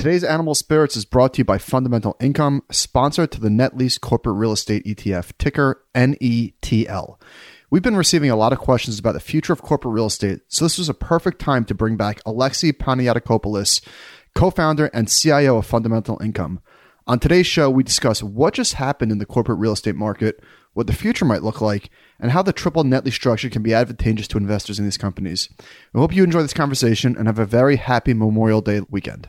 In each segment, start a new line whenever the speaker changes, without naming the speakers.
Today's Animal Spirits is brought to you by Fundamental Income, sponsor to the Net Lease Corporate Real Estate ETF, ticker NETL. We've been receiving a lot of questions about the future of corporate real estate, so this was a perfect time to bring back Alexi Panagiotakopoulos, co founder and CIO of Fundamental Income. On today's show, we discuss what just happened in the corporate real estate market, what the future might look like, and how the triple net lease structure can be advantageous to investors in these companies. We hope you enjoy this conversation and have a very happy Memorial Day weekend.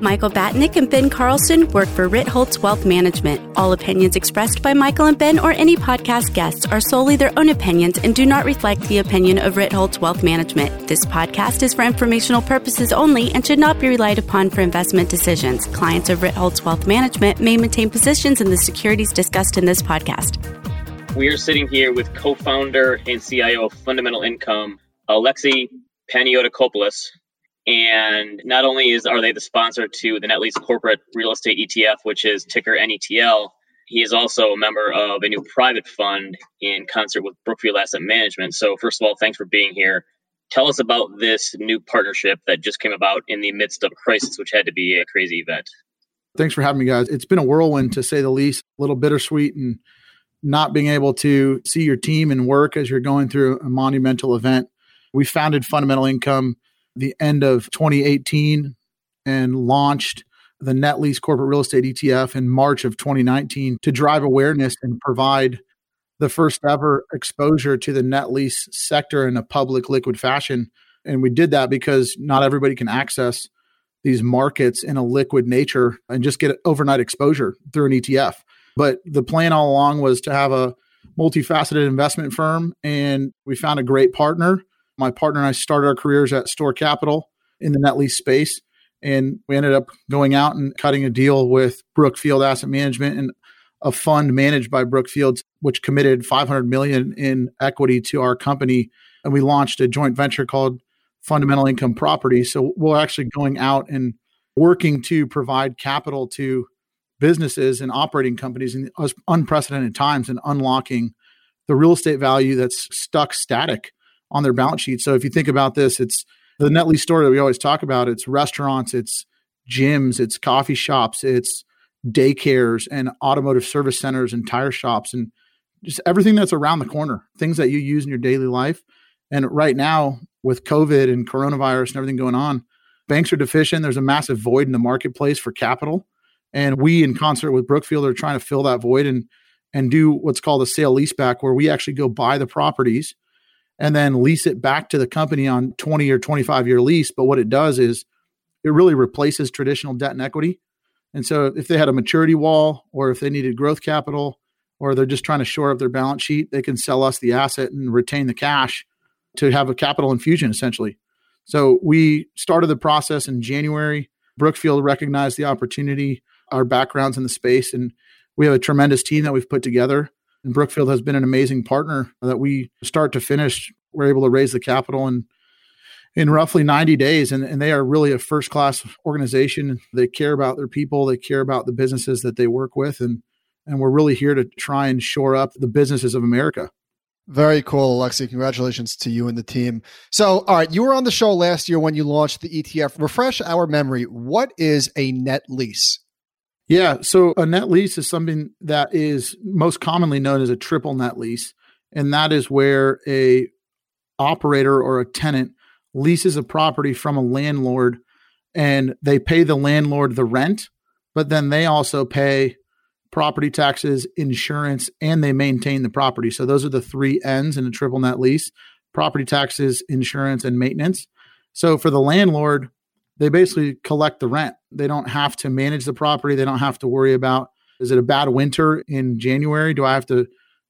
Michael Batnick and Ben Carlson work for Ritholtz Wealth Management. All opinions expressed by Michael and Ben or any podcast guests are solely their own opinions and do not reflect the opinion of Ritholtz Wealth Management. This podcast is for informational purposes only and should not be relied upon for investment decisions. Clients of Ritholtz Wealth Management may maintain positions in the securities discussed in this podcast.
We are sitting here with co-founder and CIO of Fundamental Income, Alexi Paniotopoulos. And not only is are they the sponsor to the Net Lease Corporate Real Estate ETF, which is ticker NETL, he is also a member of a new private fund in concert with Brookfield Asset Management. So, first of all, thanks for being here. Tell us about this new partnership that just came about in the midst of a crisis, which had to be a crazy event.
Thanks for having me, guys. It's been a whirlwind to say the least, a little bittersweet and not being able to see your team and work as you're going through a monumental event. We founded Fundamental Income the end of 2018 and launched the Net Lease Corporate Real Estate ETF in March of 2019 to drive awareness and provide the first ever exposure to the net lease sector in a public liquid fashion. And we did that because not everybody can access these markets in a liquid nature and just get overnight exposure through an ETF. But the plan all along was to have a multifaceted investment firm, and we found a great partner my partner and I started our careers at Store Capital in the net lease space. And we ended up going out and cutting a deal with Brookfield Asset Management and a fund managed by Brookfield, which committed 500 million in equity to our company. And we launched a joint venture called Fundamental Income Property. So we're actually going out and working to provide capital to businesses and operating companies in unprecedented times and unlocking the real estate value that's stuck static on their balance sheet. So if you think about this, it's the net lease story that we always talk about. It's restaurants, it's gyms, it's coffee shops, it's daycares and automotive service centers and tire shops and just everything that's around the corner, things that you use in your daily life. And right now, with COVID and coronavirus and everything going on, banks are deficient. There's a massive void in the marketplace for capital. And we, in concert with Brookfield, are trying to fill that void and and do what's called a sale leaseback, where we actually go buy the properties and then lease it back to the company on 20 or 25 year lease. But what it does is it really replaces traditional debt and equity. And so if they had a maturity wall or if they needed growth capital or they're just trying to shore up their balance sheet, they can sell us the asset and retain the cash to have a capital infusion essentially. So we started the process in January. Brookfield recognized the opportunity, our backgrounds in the space, and we have a tremendous team that we've put together and Brookfield has been an amazing partner that we start to finish, we're able to raise the capital in in roughly 90 days. And, and they are really a first class organization. They care about their people, they care about the businesses that they work with. And and we're really here to try and shore up the businesses of America.
Very cool, Alexi. Congratulations to you and the team. So, all right, you were on the show last year when you launched the ETF. Refresh our memory. What is a net lease?
Yeah. So a net lease is something that is most commonly known as a triple net lease. And that is where a operator or a tenant leases a property from a landlord and they pay the landlord the rent, but then they also pay property taxes, insurance, and they maintain the property. So those are the three ends in a triple net lease property taxes, insurance, and maintenance. So for the landlord, they basically collect the rent. They don't have to manage the property. They don't have to worry about is it a bad winter in January? Do I have to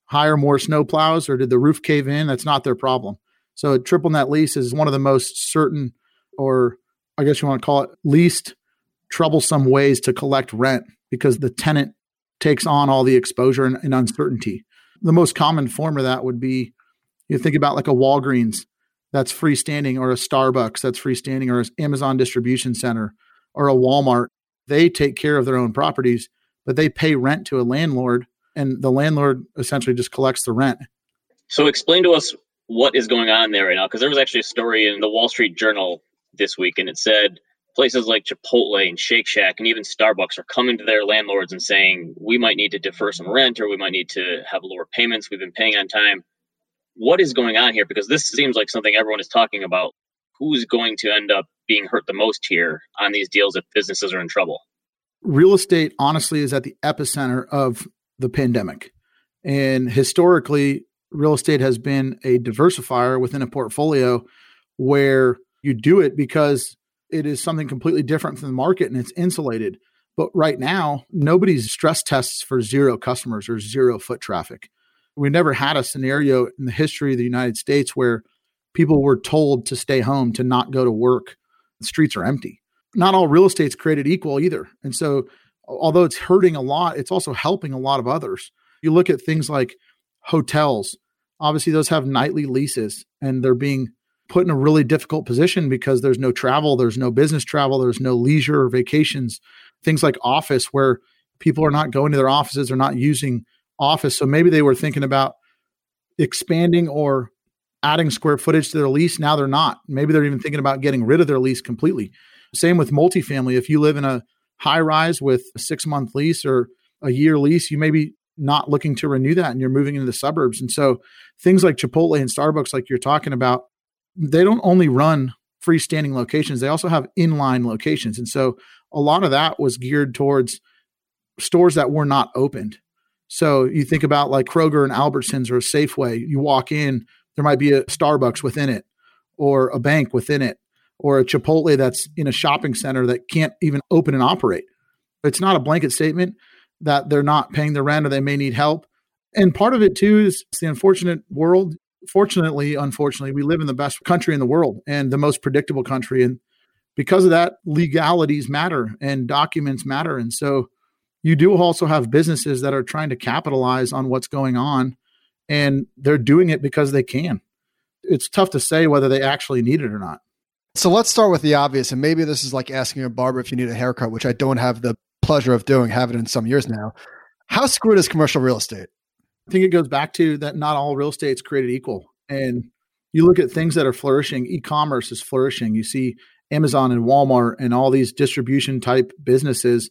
hire more snow plows or did the roof cave in? That's not their problem. So a triple net lease is one of the most certain, or I guess you want to call it least troublesome ways to collect rent because the tenant takes on all the exposure and, and uncertainty. The most common form of that would be you think about like a Walgreens that's freestanding or a Starbucks that's freestanding or an Amazon distribution center or a Walmart, they take care of their own properties, but they pay rent to a landlord and the landlord essentially just collects the rent.
So explain to us what is going on there right now because there was actually a story in the Wall Street Journal this week and it said places like Chipotle and Shake Shack and even Starbucks are coming to their landlords and saying we might need to defer some rent or we might need to have lower payments we've been paying on time. What is going on here because this seems like something everyone is talking about. Who's going to end up being hurt the most here on these deals if businesses are in trouble?
Real estate honestly is at the epicenter of the pandemic. And historically, real estate has been a diversifier within a portfolio where you do it because it is something completely different from the market and it's insulated. But right now, nobody's stress tests for zero customers or zero foot traffic. We never had a scenario in the history of the United States where people were told to stay home, to not go to work. The streets are empty. Not all real estate's created equal either. And so although it's hurting a lot, it's also helping a lot of others. You look at things like hotels, obviously, those have nightly leases and they're being put in a really difficult position because there's no travel, there's no business travel, there's no leisure or vacations. Things like office, where people are not going to their offices, they're not using office. So maybe they were thinking about expanding or adding square footage to their lease. Now they're not. Maybe they're even thinking about getting rid of their lease completely. Same with multifamily. If you live in a high rise with a six month lease or a year lease, you may be not looking to renew that and you're moving into the suburbs. And so things like Chipotle and Starbucks, like you're talking about, they don't only run freestanding locations, they also have inline locations. And so a lot of that was geared towards stores that were not opened. So you think about like Kroger and Albertsons or a Safeway, you walk in, there might be a Starbucks within it or a bank within it or a Chipotle that's in a shopping center that can't even open and operate. It's not a blanket statement that they're not paying the rent or they may need help. And part of it too is the unfortunate world. Fortunately, unfortunately, we live in the best country in the world and the most predictable country. And because of that, legalities matter and documents matter. And so you do also have businesses that are trying to capitalize on what's going on and they're doing it because they can. It's tough to say whether they actually need it or not.
So let's start with the obvious. And maybe this is like asking a barber if you need a haircut, which I don't have the pleasure of doing, have it in some years now. How screwed is commercial real estate?
I think it goes back to that not all real estate is created equal. And you look at things that are flourishing, e commerce is flourishing. You see Amazon and Walmart and all these distribution type businesses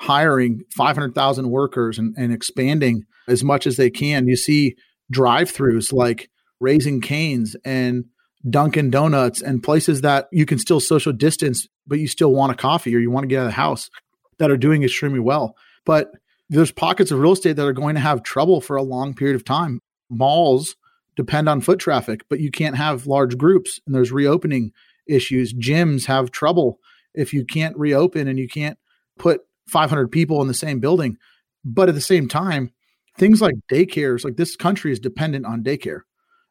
hiring 500,000 workers and, and expanding as much as they can. You see drive throughs like Raising Canes and Dunkin' Donuts and places that you can still social distance, but you still want a coffee or you want to get out of the house that are doing extremely well. But there's pockets of real estate that are going to have trouble for a long period of time. Malls depend on foot traffic, but you can't have large groups and there's reopening issues. Gyms have trouble if you can't reopen and you can't put 500 people in the same building. But at the same time, things like daycares, like this country is dependent on daycare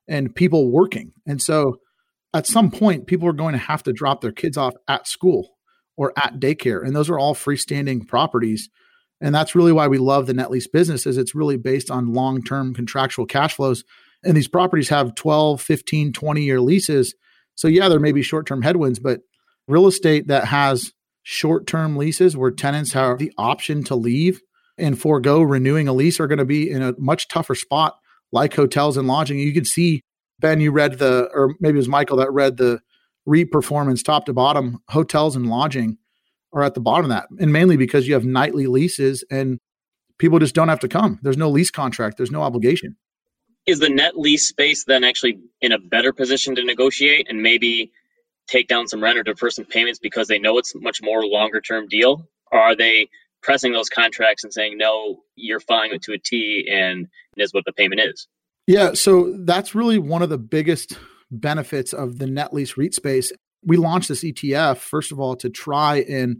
and people working. And so at some point, people are going to have to drop their kids off at school or at daycare. And those are all freestanding properties. And that's really why we love the net lease business is it's really based on long-term contractual cash flows. And these properties have 12, 15, 20 year leases. So yeah, there may be short-term headwinds, but real estate that has short-term leases where tenants have the option to leave and forego renewing a lease are going to be in a much tougher spot like hotels and lodging. You can see, Ben, you read the, or maybe it was Michael that read the REIT performance top to bottom. Hotels and lodging are at the bottom of that. And mainly because you have nightly leases and people just don't have to come. There's no lease contract, there's no obligation.
Is the net lease space then actually in a better position to negotiate and maybe take down some rent or defer some payments because they know it's much more longer term deal? Or are they pressing those contracts and saying, no, you're following it to a T and is what the payment is.
Yeah. So that's really one of the biggest benefits of the net lease REIT space. We launched this ETF, first of all, to try and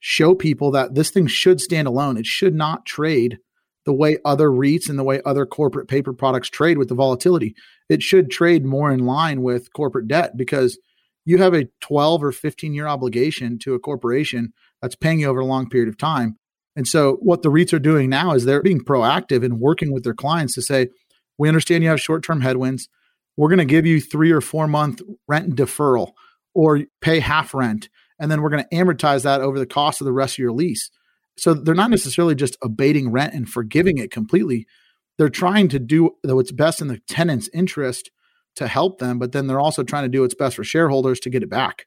show people that this thing should stand alone. It should not trade the way other REITs and the way other corporate paper products trade with the volatility. It should trade more in line with corporate debt because you have a 12 or 15 year obligation to a corporation that's paying you over a long period of time. And so, what the REITs are doing now is they're being proactive and working with their clients to say, we understand you have short term headwinds. We're going to give you three or four month rent deferral or pay half rent. And then we're going to amortize that over the cost of the rest of your lease. So they're not necessarily just abating rent and forgiving it completely. They're trying to do what's best in the tenant's interest to help them, but then they're also trying to do what's best for shareholders to get it back.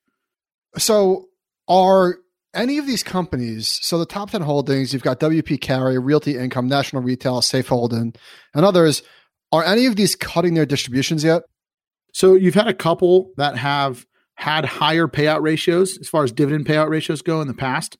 So are any of these companies, so the top 10 holdings, you've got WP Carey, Realty Income, National Retail, Safehold, and others, are any of these cutting their distributions yet?
So you've had a couple that have had higher payout ratios as far as dividend payout ratios go in the past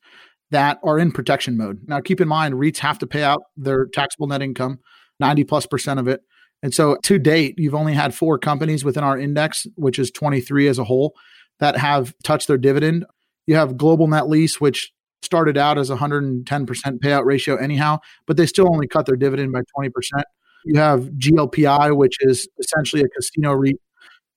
that are in protection mode. Now, keep in mind, REITs have to pay out their taxable net income, 90 plus percent of it. And so to date, you've only had four companies within our index, which is 23 as a whole, that have touched their dividend. You have Global Net Lease, which started out as 110% payout ratio anyhow, but they still only cut their dividend by 20%. You have GLPI, which is essentially a casino REIT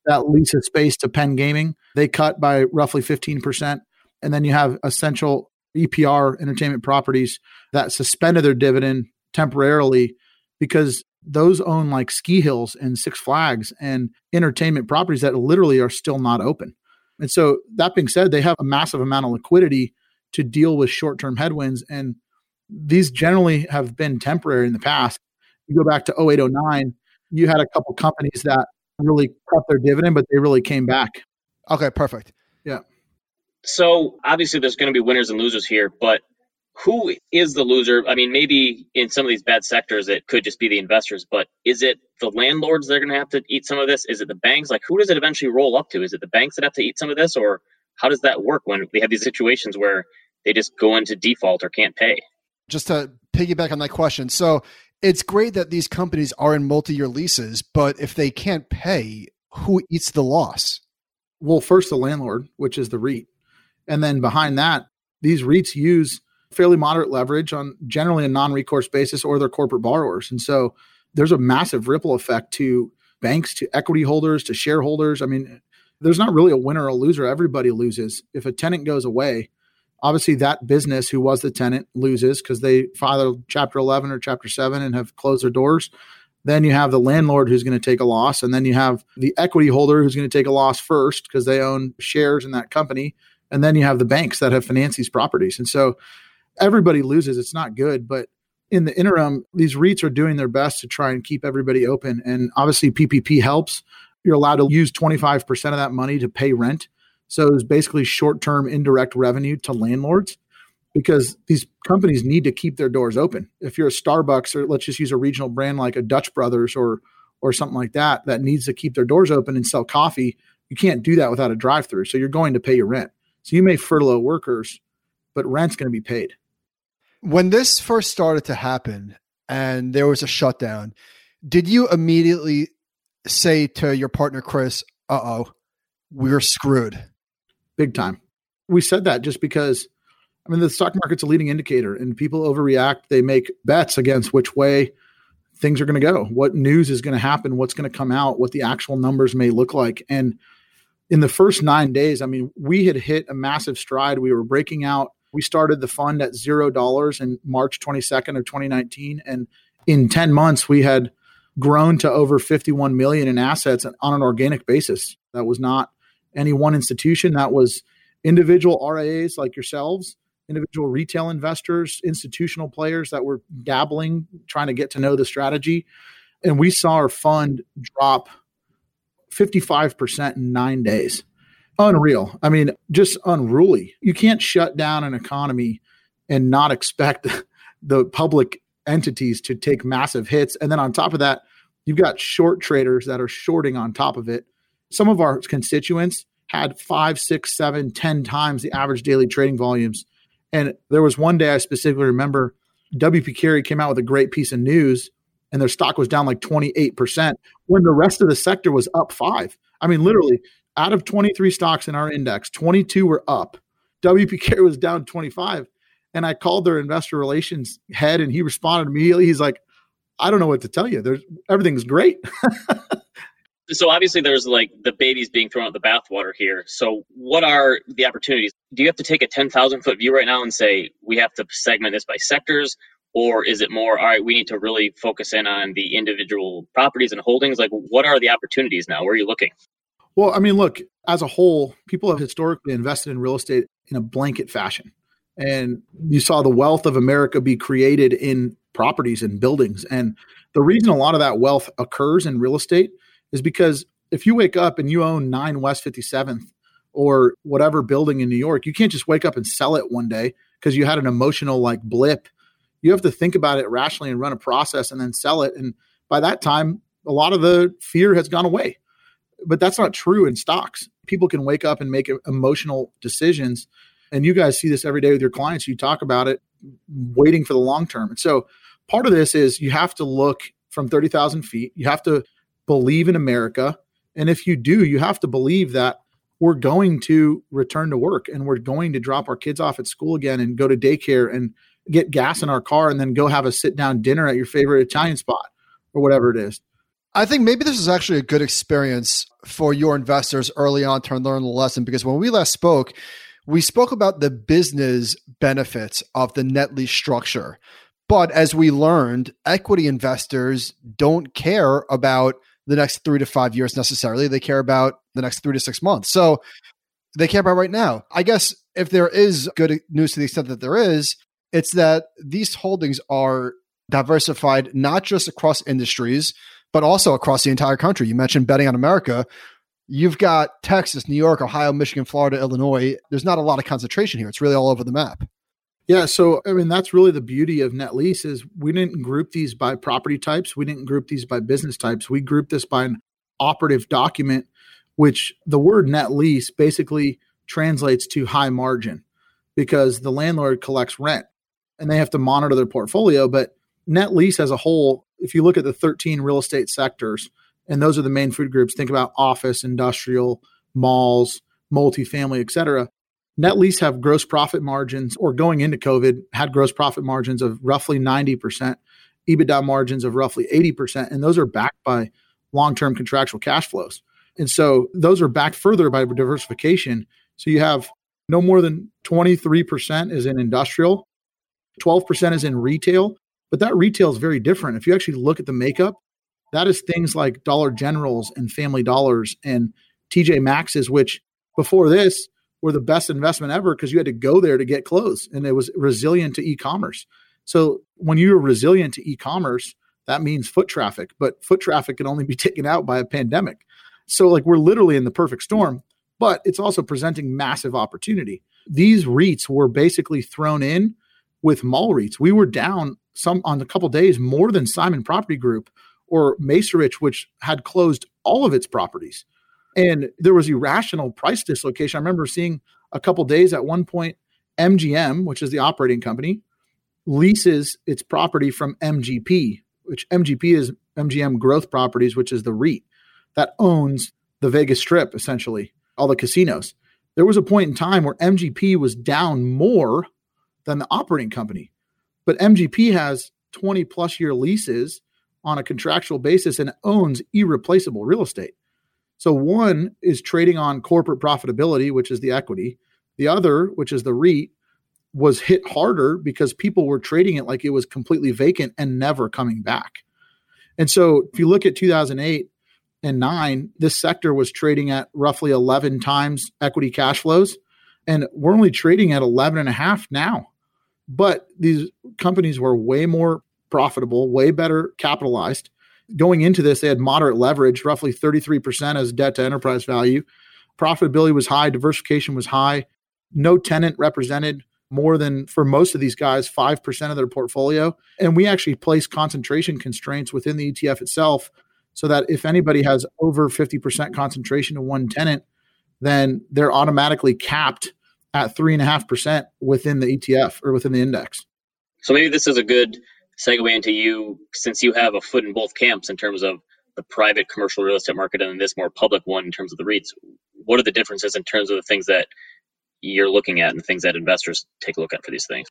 that leases space to Penn Gaming. They cut by roughly 15%. And then you have Essential EPR Entertainment Properties that suspended their dividend temporarily because those own like ski hills and Six Flags and entertainment properties that literally are still not open. And so, that being said, they have a massive amount of liquidity to deal with short term headwinds. And these generally have been temporary in the past. You go back to 0809, you had a couple companies that really cut their dividend, but they really came back.
Okay, perfect.
Yeah.
So obviously there's going to be winners and losers here, but who is the loser? I mean, maybe in some of these bad sectors, it could just be the investors, but is it the landlords that are going to have to eat some of this? Is it the banks? Like, who does it eventually roll up to? Is it the banks that have to eat some of this, or how does that work when we have these situations where they just go into default or can't pay?
Just to piggyback on that question. So it's great that these companies are in multi year leases, but if they can't pay, who eats the loss?
Well, first, the landlord, which is the REIT. And then behind that, these REITs use fairly moderate leverage on generally a non-recourse basis or their corporate borrowers. And so there's a massive ripple effect to banks, to equity holders, to shareholders. I mean, there's not really a winner or a loser. Everybody loses. If a tenant goes away, obviously that business who was the tenant loses because they filed chapter 11 or chapter 7 and have closed their doors. Then you have the landlord who's going to take a loss. And then you have the equity holder who's going to take a loss first because they own shares in that company. And then you have the banks that have financed these properties. And so everybody loses. It's not good. But in the interim, these REITs are doing their best to try and keep everybody open. And obviously, PPP helps. You're allowed to use 25% of that money to pay rent. So it's basically short term indirect revenue to landlords because these companies need to keep their doors open. If you're a Starbucks or let's just use a regional brand like a Dutch Brothers or or something like that that needs to keep their doors open and sell coffee, you can't do that without a drive-through. So you're going to pay your rent. So you may furlough workers, but rent's going to be paid.
When this first started to happen and there was a shutdown, did you immediately say to your partner Chris, "Uh-oh, we're screwed"?
Big time. We said that just because I mean the stock market's a leading indicator and people overreact, they make bets against which way things are going to go, what news is going to happen, what's going to come out, what the actual numbers may look like. And in the first 9 days, I mean, we had hit a massive stride. We were breaking out we started the fund at zero dollars in March 22nd of 2019, and in 10 months we had grown to over 51 million in assets on an organic basis. That was not any one institution. That was individual RIAs like yourselves, individual retail investors, institutional players that were dabbling, trying to get to know the strategy. And we saw our fund drop 55% in nine days unreal. I mean, just unruly. You can't shut down an economy and not expect the public entities to take massive hits. And then on top of that, you've got short traders that are shorting on top of it. Some of our constituents had five, six, seven, ten times the average daily trading volumes. And there was one day I specifically remember WP Carey came out with a great piece of news and their stock was down like 28% when the rest of the sector was up five. I mean, literally, out of 23 stocks in our index, 22 were up. WP Carey was down 25. And I called their investor relations head and he responded immediately. He's like, I don't know what to tell you. There's everything's great.
so obviously there's like the babies being thrown out the bathwater here. So what are the opportunities? Do you have to take a 10,000 foot view right now and say we have to segment this by sectors? Or is it more, all right, we need to really focus in on the individual properties and holdings? Like, what are the opportunities now? Where are you looking?
Well, I mean, look, as a whole, people have historically invested in real estate in a blanket fashion. And you saw the wealth of America be created in properties and buildings. And the reason a lot of that wealth occurs in real estate is because if you wake up and you own 9 West 57th or whatever building in New York, you can't just wake up and sell it one day because you had an emotional like blip. You have to think about it rationally and run a process and then sell it. And by that time, a lot of the fear has gone away. But that's not true in stocks. People can wake up and make emotional decisions. And you guys see this every day with your clients. You talk about it waiting for the long term. And so part of this is you have to look from 30,000 feet. You have to believe in America. And if you do, you have to believe that we're going to return to work and we're going to drop our kids off at school again and go to daycare and get gas in our car and then go have a sit down dinner at your favorite Italian spot or whatever it is.
I think maybe this is actually a good experience for your investors early on to learn the lesson because when we last spoke, we spoke about the business benefits of the net lease structure. But as we learned, equity investors don't care about the next three to five years necessarily. They care about the next three to six months. So they care about right now. I guess if there is good news to the extent that there is, it's that these holdings are diversified not just across industries, but also across the entire country. You mentioned betting on America. You've got Texas, New York, Ohio, Michigan, Florida, Illinois. There's not a lot of concentration here. It's really all over the map.
Yeah, so I mean that's really the beauty of net lease is we didn't group these by property types, we didn't group these by business types. We grouped this by an operative document which the word net lease basically translates to high margin because the landlord collects rent and they have to monitor their portfolio, but net lease as a whole, if you look at the 13 real estate sectors and those are the main food groups, think about office, industrial, malls, multifamily, et cetera Net lease have gross profit margins, or going into COVID, had gross profit margins of roughly 90%, EBITDA margins of roughly 80%. And those are backed by long term contractual cash flows. And so those are backed further by diversification. So you have no more than 23% is in industrial, 12% is in retail, but that retail is very different. If you actually look at the makeup, that is things like Dollar Generals and Family Dollars and TJ Maxx's, which before this, were the best investment ever because you had to go there to get clothes and it was resilient to e-commerce. So when you're resilient to e-commerce, that means foot traffic, but foot traffic can only be taken out by a pandemic. So like we're literally in the perfect storm, but it's also presenting massive opportunity. These REITs were basically thrown in with mall REITs. We were down some on a couple days more than Simon Property Group or Macerich, which had closed all of its properties. And there was irrational price dislocation. I remember seeing a couple days at one point, MGM, which is the operating company, leases its property from MGP, which MGP is MGM Growth Properties, which is the REIT that owns the Vegas Strip, essentially, all the casinos. There was a point in time where MGP was down more than the operating company. But MGP has 20 plus year leases on a contractual basis and owns irreplaceable real estate. So one is trading on corporate profitability, which is the equity. The other, which is the REIT, was hit harder because people were trading it like it was completely vacant and never coming back. And so if you look at 2008 and 9, this sector was trading at roughly 11 times equity cash flows and we're only trading at 11 and a half now. But these companies were way more profitable, way better capitalized Going into this, they had moderate leverage, roughly 33% as debt to enterprise value. Profitability was high, diversification was high. No tenant represented more than, for most of these guys, 5% of their portfolio. And we actually place concentration constraints within the ETF itself so that if anybody has over 50% concentration in one tenant, then they're automatically capped at 3.5% within the ETF or within the index.
So maybe this is a good segue into you, since you have a foot in both camps in terms of the private commercial real estate market and this more public one in terms of the REITs, what are the differences in terms of the things that you're looking at and the things that investors take a look at for these things?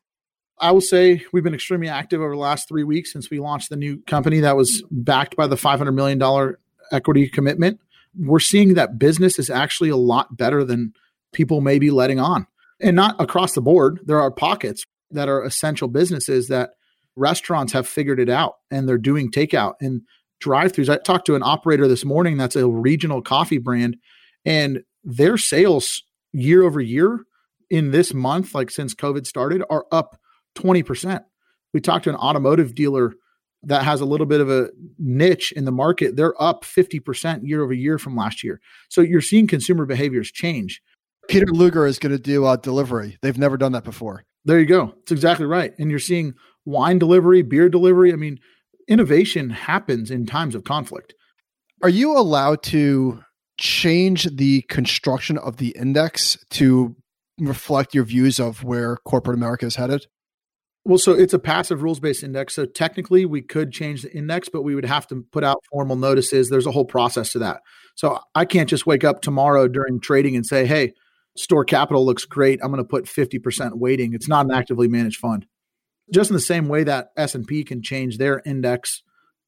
I will say we've been extremely active over the last three weeks since we launched the new company that was backed by the $500 million equity commitment. We're seeing that business is actually a lot better than people may be letting on. And not across the board. There are pockets that are essential businesses that restaurants have figured it out and they're doing takeout and drive-throughs. I talked to an operator this morning that's a regional coffee brand and their sales year over year in this month, like since COVID started, are up 20%. We talked to an automotive dealer that has a little bit of a niche in the market. They're up 50% year over year from last year. So you're seeing consumer behaviors change.
Peter Luger is going to do a delivery. They've never done that before.
There you go. It's exactly right. And you're seeing wine delivery, beer delivery. I mean, innovation happens in times of conflict.
Are you allowed to change the construction of the index to reflect your views of where corporate America is headed?
Well, so it's a passive rules based index. So technically, we could change the index, but we would have to put out formal notices. There's a whole process to that. So I can't just wake up tomorrow during trading and say, hey, STORE Capital looks great. I'm going to put 50% weighting. It's not an actively managed fund. Just in the same way that S&P can change their index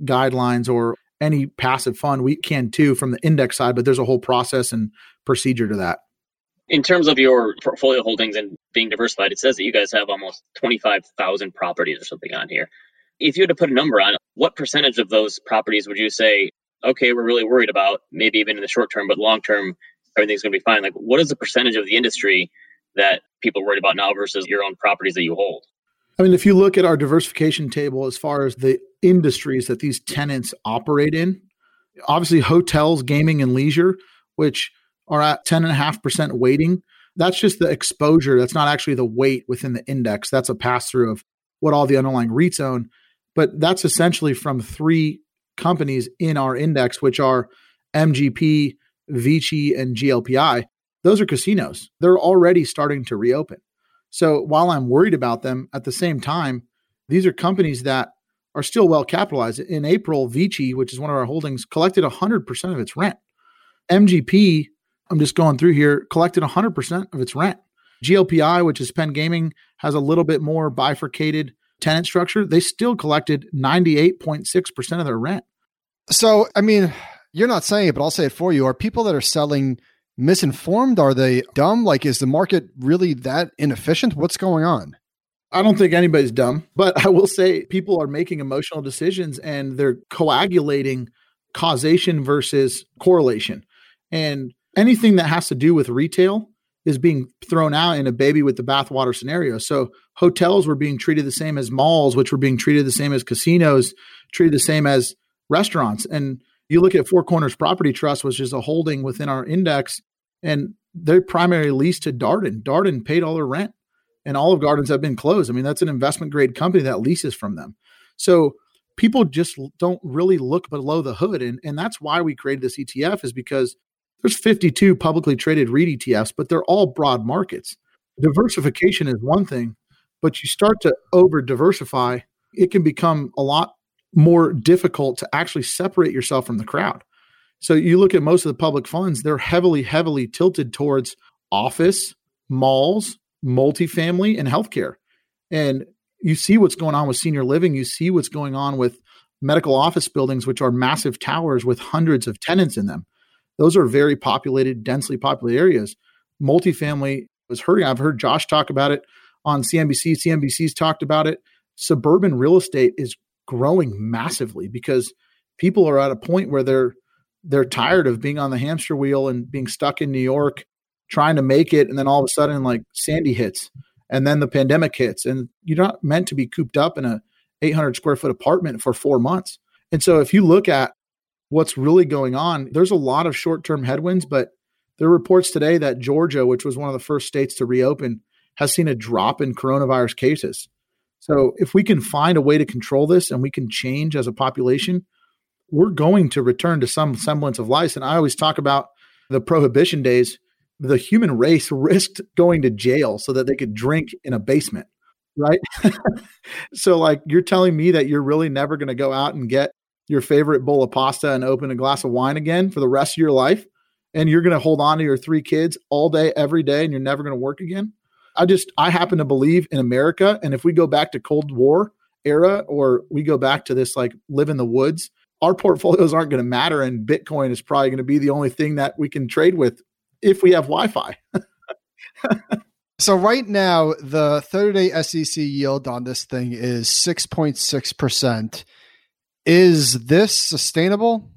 guidelines or any passive fund, we can too from the index side, but there's a whole process and procedure to that.
In terms of your portfolio holdings and being diversified, it says that you guys have almost 25,000 properties or something on here. If you had to put a number on it, what percentage of those properties would you say, okay, we're really worried about, maybe even in the short term, but long term, everything's going to be fine? Like, what is the percentage of the industry that people are worried about now versus your own properties that you hold?
I mean, if you look at our diversification table as far as the industries that these tenants operate in, obviously hotels, gaming, and leisure, which are at 10.5% weighting. That's just the exposure. That's not actually the weight within the index. That's a pass through of what all the underlying REITs own. But that's essentially from three companies in our index, which are MGP, Vici, and GLPI. Those are casinos. They're already starting to reopen. So while I'm worried about them, at the same time, these are companies that are still well capitalized. In April, Vici, which is one of our holdings, collected 100% of its rent. MGP I'm just going through here, collected 100% of its rent. GLPI, which is Penn Gaming, has a little bit more bifurcated tenant structure. They still collected 98.6% of their rent.
So, I mean, you're not saying it, but I'll say it for you. Are people that are selling misinformed? Are they dumb? Like, is the market really that inefficient? What's going on?
I don't think anybody's dumb, but I will say people are making emotional decisions and they're coagulating causation versus correlation. And anything that has to do with retail is being thrown out in a baby with the bathwater scenario. So hotels were being treated the same as malls, which were being treated the same as casinos, treated the same as restaurants. And you look at Four Corners Property Trust, which is a holding within our index, and they're primarily leased to Darden. Darden paid all their rent, and Olive Gardens have been closed. I mean, that's an investment grade company that leases from them. So people just don't really look below the hood, and and that's why we created this ETF is because there's 52 publicly traded REIT ETFs, but they're all broad markets. Diversification is one thing, but you start to over diversify, it can become a lot more difficult to actually separate yourself from the crowd. So you look at most of the public funds, they're heavily, heavily tilted towards office, malls, multifamily, and healthcare. And you see what's going on with senior living. You see what's going on with medical office buildings, which are massive towers with hundreds of tenants in them. Those are very populated, densely populated areas. Multifamily was hurting. I've heard Josh talk about it on CNBC. CNBC's talked about it. Suburban real estate is growing massively because people are at a point where they're they're tired of being on the hamster wheel and being stuck in New York trying to make it and then all of a sudden like Sandy hits and then the pandemic hits and you're not meant to be cooped up in a 800 square foot apartment for 4 months. And so if you look at what's really going on. There's a lot of short term headwinds, but there are reports today that Georgia, which was one of the first states to reopen, has seen a drop in coronavirus cases. So if we can find a way to control this and we can change as a population, we're going to return to some semblance of life. And I always talk about the prohibition days. The human race risked going to jail so that they could drink in a basement, right? so, like, you're telling me that you're really never going to go out and get your favorite bowl of pasta and open a glass of wine again for the rest of your life and you're going to hold on to your three kids all day every day and you're never going to work again i just i happen to believe in america and if we go back to cold war era or we go back to this like live in the woods our portfolios aren't going to matter and bitcoin is probably going to be the only thing that we can trade with if we have wi-fi
so right now the 30 day sec yield on this thing is 6.6% is this sustainable?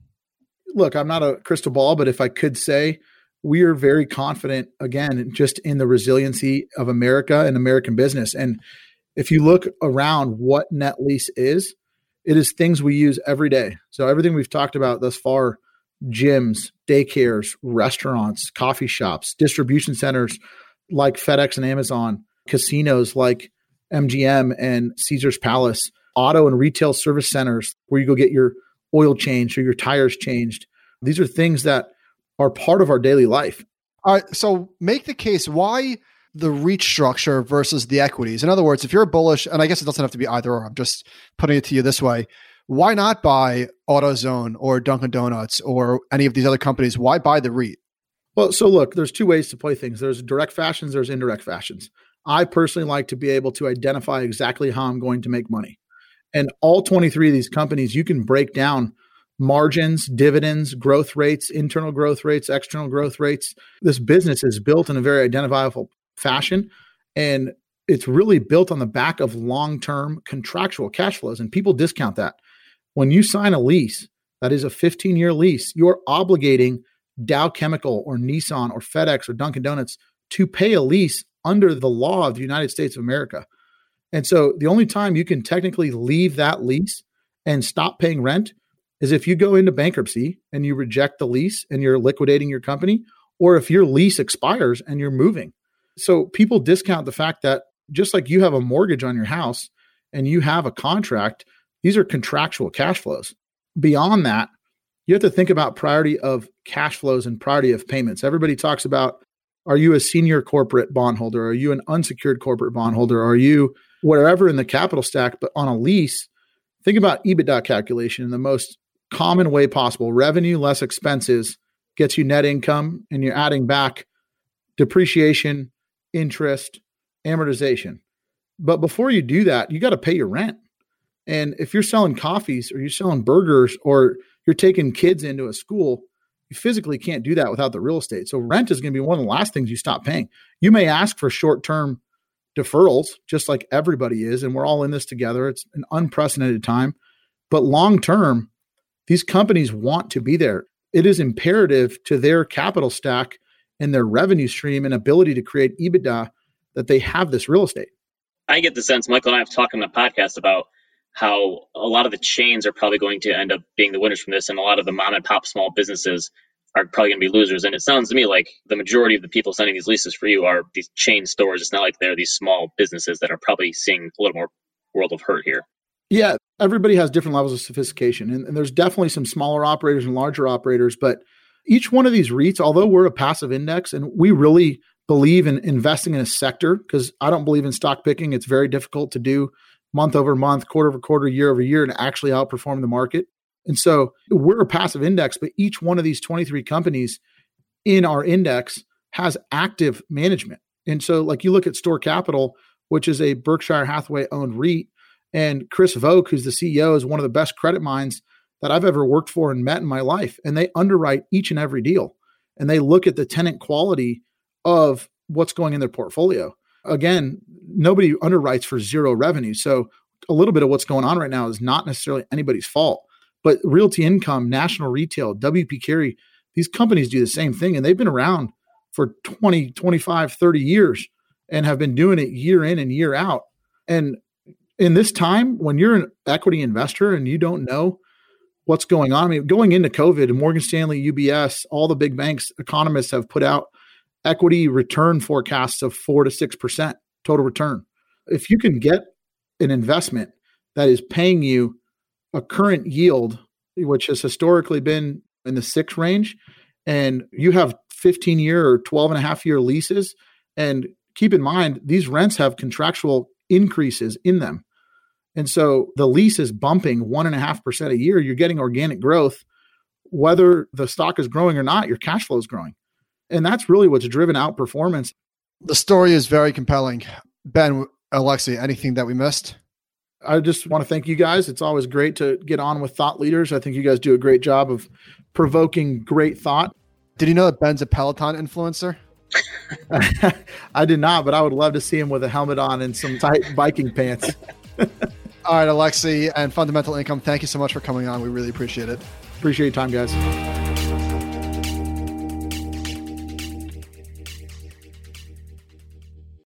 Look, I'm not a crystal ball, but if I could say we are very confident again just in the resiliency of America and American business. And if you look around what net lease is, it is things we use every day. So everything we've talked about thus far, gyms, daycares, restaurants, coffee shops, distribution centers like FedEx and Amazon, casinos like MGM and Caesar's Palace, auto and retail service centers where you go get your oil changed or your tires changed. These are things that are part of our daily life.
All right. So make the case why the REIT structure versus the equities. In other words, if you're bullish, and I guess it doesn't have to be either or, I'm just putting it to you this way. Why not buy AutoZone or Dunkin' Donuts or any of these other companies? Why buy the REIT?
Well, so look, there's two ways to play things. There's direct fashions, there's indirect fashions. I personally like to be able to identify exactly how I'm going to make money. And all 23 of these companies, you can break down margins, dividends, growth rates, internal growth rates, external growth rates. This business is built in a very identifiable fashion. And it's really built on the back of long term contractual cash flows. And people discount that. When you sign a lease, that is a 15 year lease, you're obligating Dow Chemical or Nissan or FedEx or Dunkin' Donuts to pay a lease under the law of the United States of America. And so the only time you can technically leave that lease and stop paying rent is if you go into bankruptcy and you reject the lease and you're liquidating your company, or if your lease expires and you're moving. So people discount the fact that just like you have a mortgage on your house and you have a contract, these are contractual cash flows. Beyond that, you have to think about priority of cash flows and priority of payments. Everybody talks about are you a senior corporate bondholder? Are you an unsecured corporate bondholder? Are you wherever in the capital stack? But on a lease, think about EBITDA calculation the most common way possible. Revenue less expenses gets you net income, and you're adding back depreciation, interest, amortization. But before you do that, you got to pay your rent. And if you're selling coffees or you're selling burgers or you're taking kids into a school, you physically can't do that without the real estate. So rent is going to be one of the last things you stop paying. You may ask for short term deferrals, just like everybody is, and we're all in this together. It's an unprecedented time. But long term, these companies want to be there. It is imperative to their capital stack and their revenue stream and ability to create EBITDA that they have this real estate.
I get the sense Michael and I have talked on the podcast about how a lot of the chains are probably going to end up being the winners from this, and a lot of the mom and pop small businesses are probably going to be losers. And it sounds to me like the majority of the people signing these leases for you are these chain stores. It's not like they're these small businesses that are probably seeing a little more world of hurt here.
Yeah, everybody has different levels of sophistication, and, and, there's definitely some smaller operators and larger operators. But each one of these REITs, although we're a passive index and we really believe in investing in a sector, because I don't believe in stock picking, it's very difficult to do month over month, quarter over quarter, year over year, and actually outperform the market. And so we're a passive index, but each one of these 23 companies in our index has active management. And so, like you look at Store Capital, which is a Berkshire Hathaway owned REIT, and Chris Volk, who's the CEO, is one of the best credit minds that I've ever worked for and met in my life. And they underwrite each and every deal and they look at the tenant quality of what's going in their portfolio. Again, nobody underwrites for zero revenue. So a little bit of what's going on right now is not necessarily anybody's fault. But Realty Income, National Retail, WP Carey, these companies do the same thing. And they've been around for 20, 25, 30 years and have been doing it year in and year out. And in this time when you're an equity investor and you don't know what's going on, I mean, going into COVID, Morgan Stanley, UBS, all the big banks, economists have put out equity return forecasts of four to six percent total return. If you can get an investment that is paying you a current yield, which has historically been in the six range, and you have 15 year or 12 and a half year leases, and keep in mind, these rents have contractual increases in them. And so the lease is bumping one and a half percent a year. You're getting organic growth, whether the stock is growing or not, your cash flow is growing. And that's really what's driven out performance.
The story is very compelling. Ben, Alexi, anything that we missed?
I just want to thank you guys. It's always great to get on with thought leaders. I think you guys do a great job of provoking great thought.
Did you know that Ben's a Peloton influencer?
I did not, but I would love to see him with a helmet on and some tight biking pants.
All right, Alexi and Fundamental Income, thank you so much for coming on. We really appreciate it.
Appreciate your time, guys.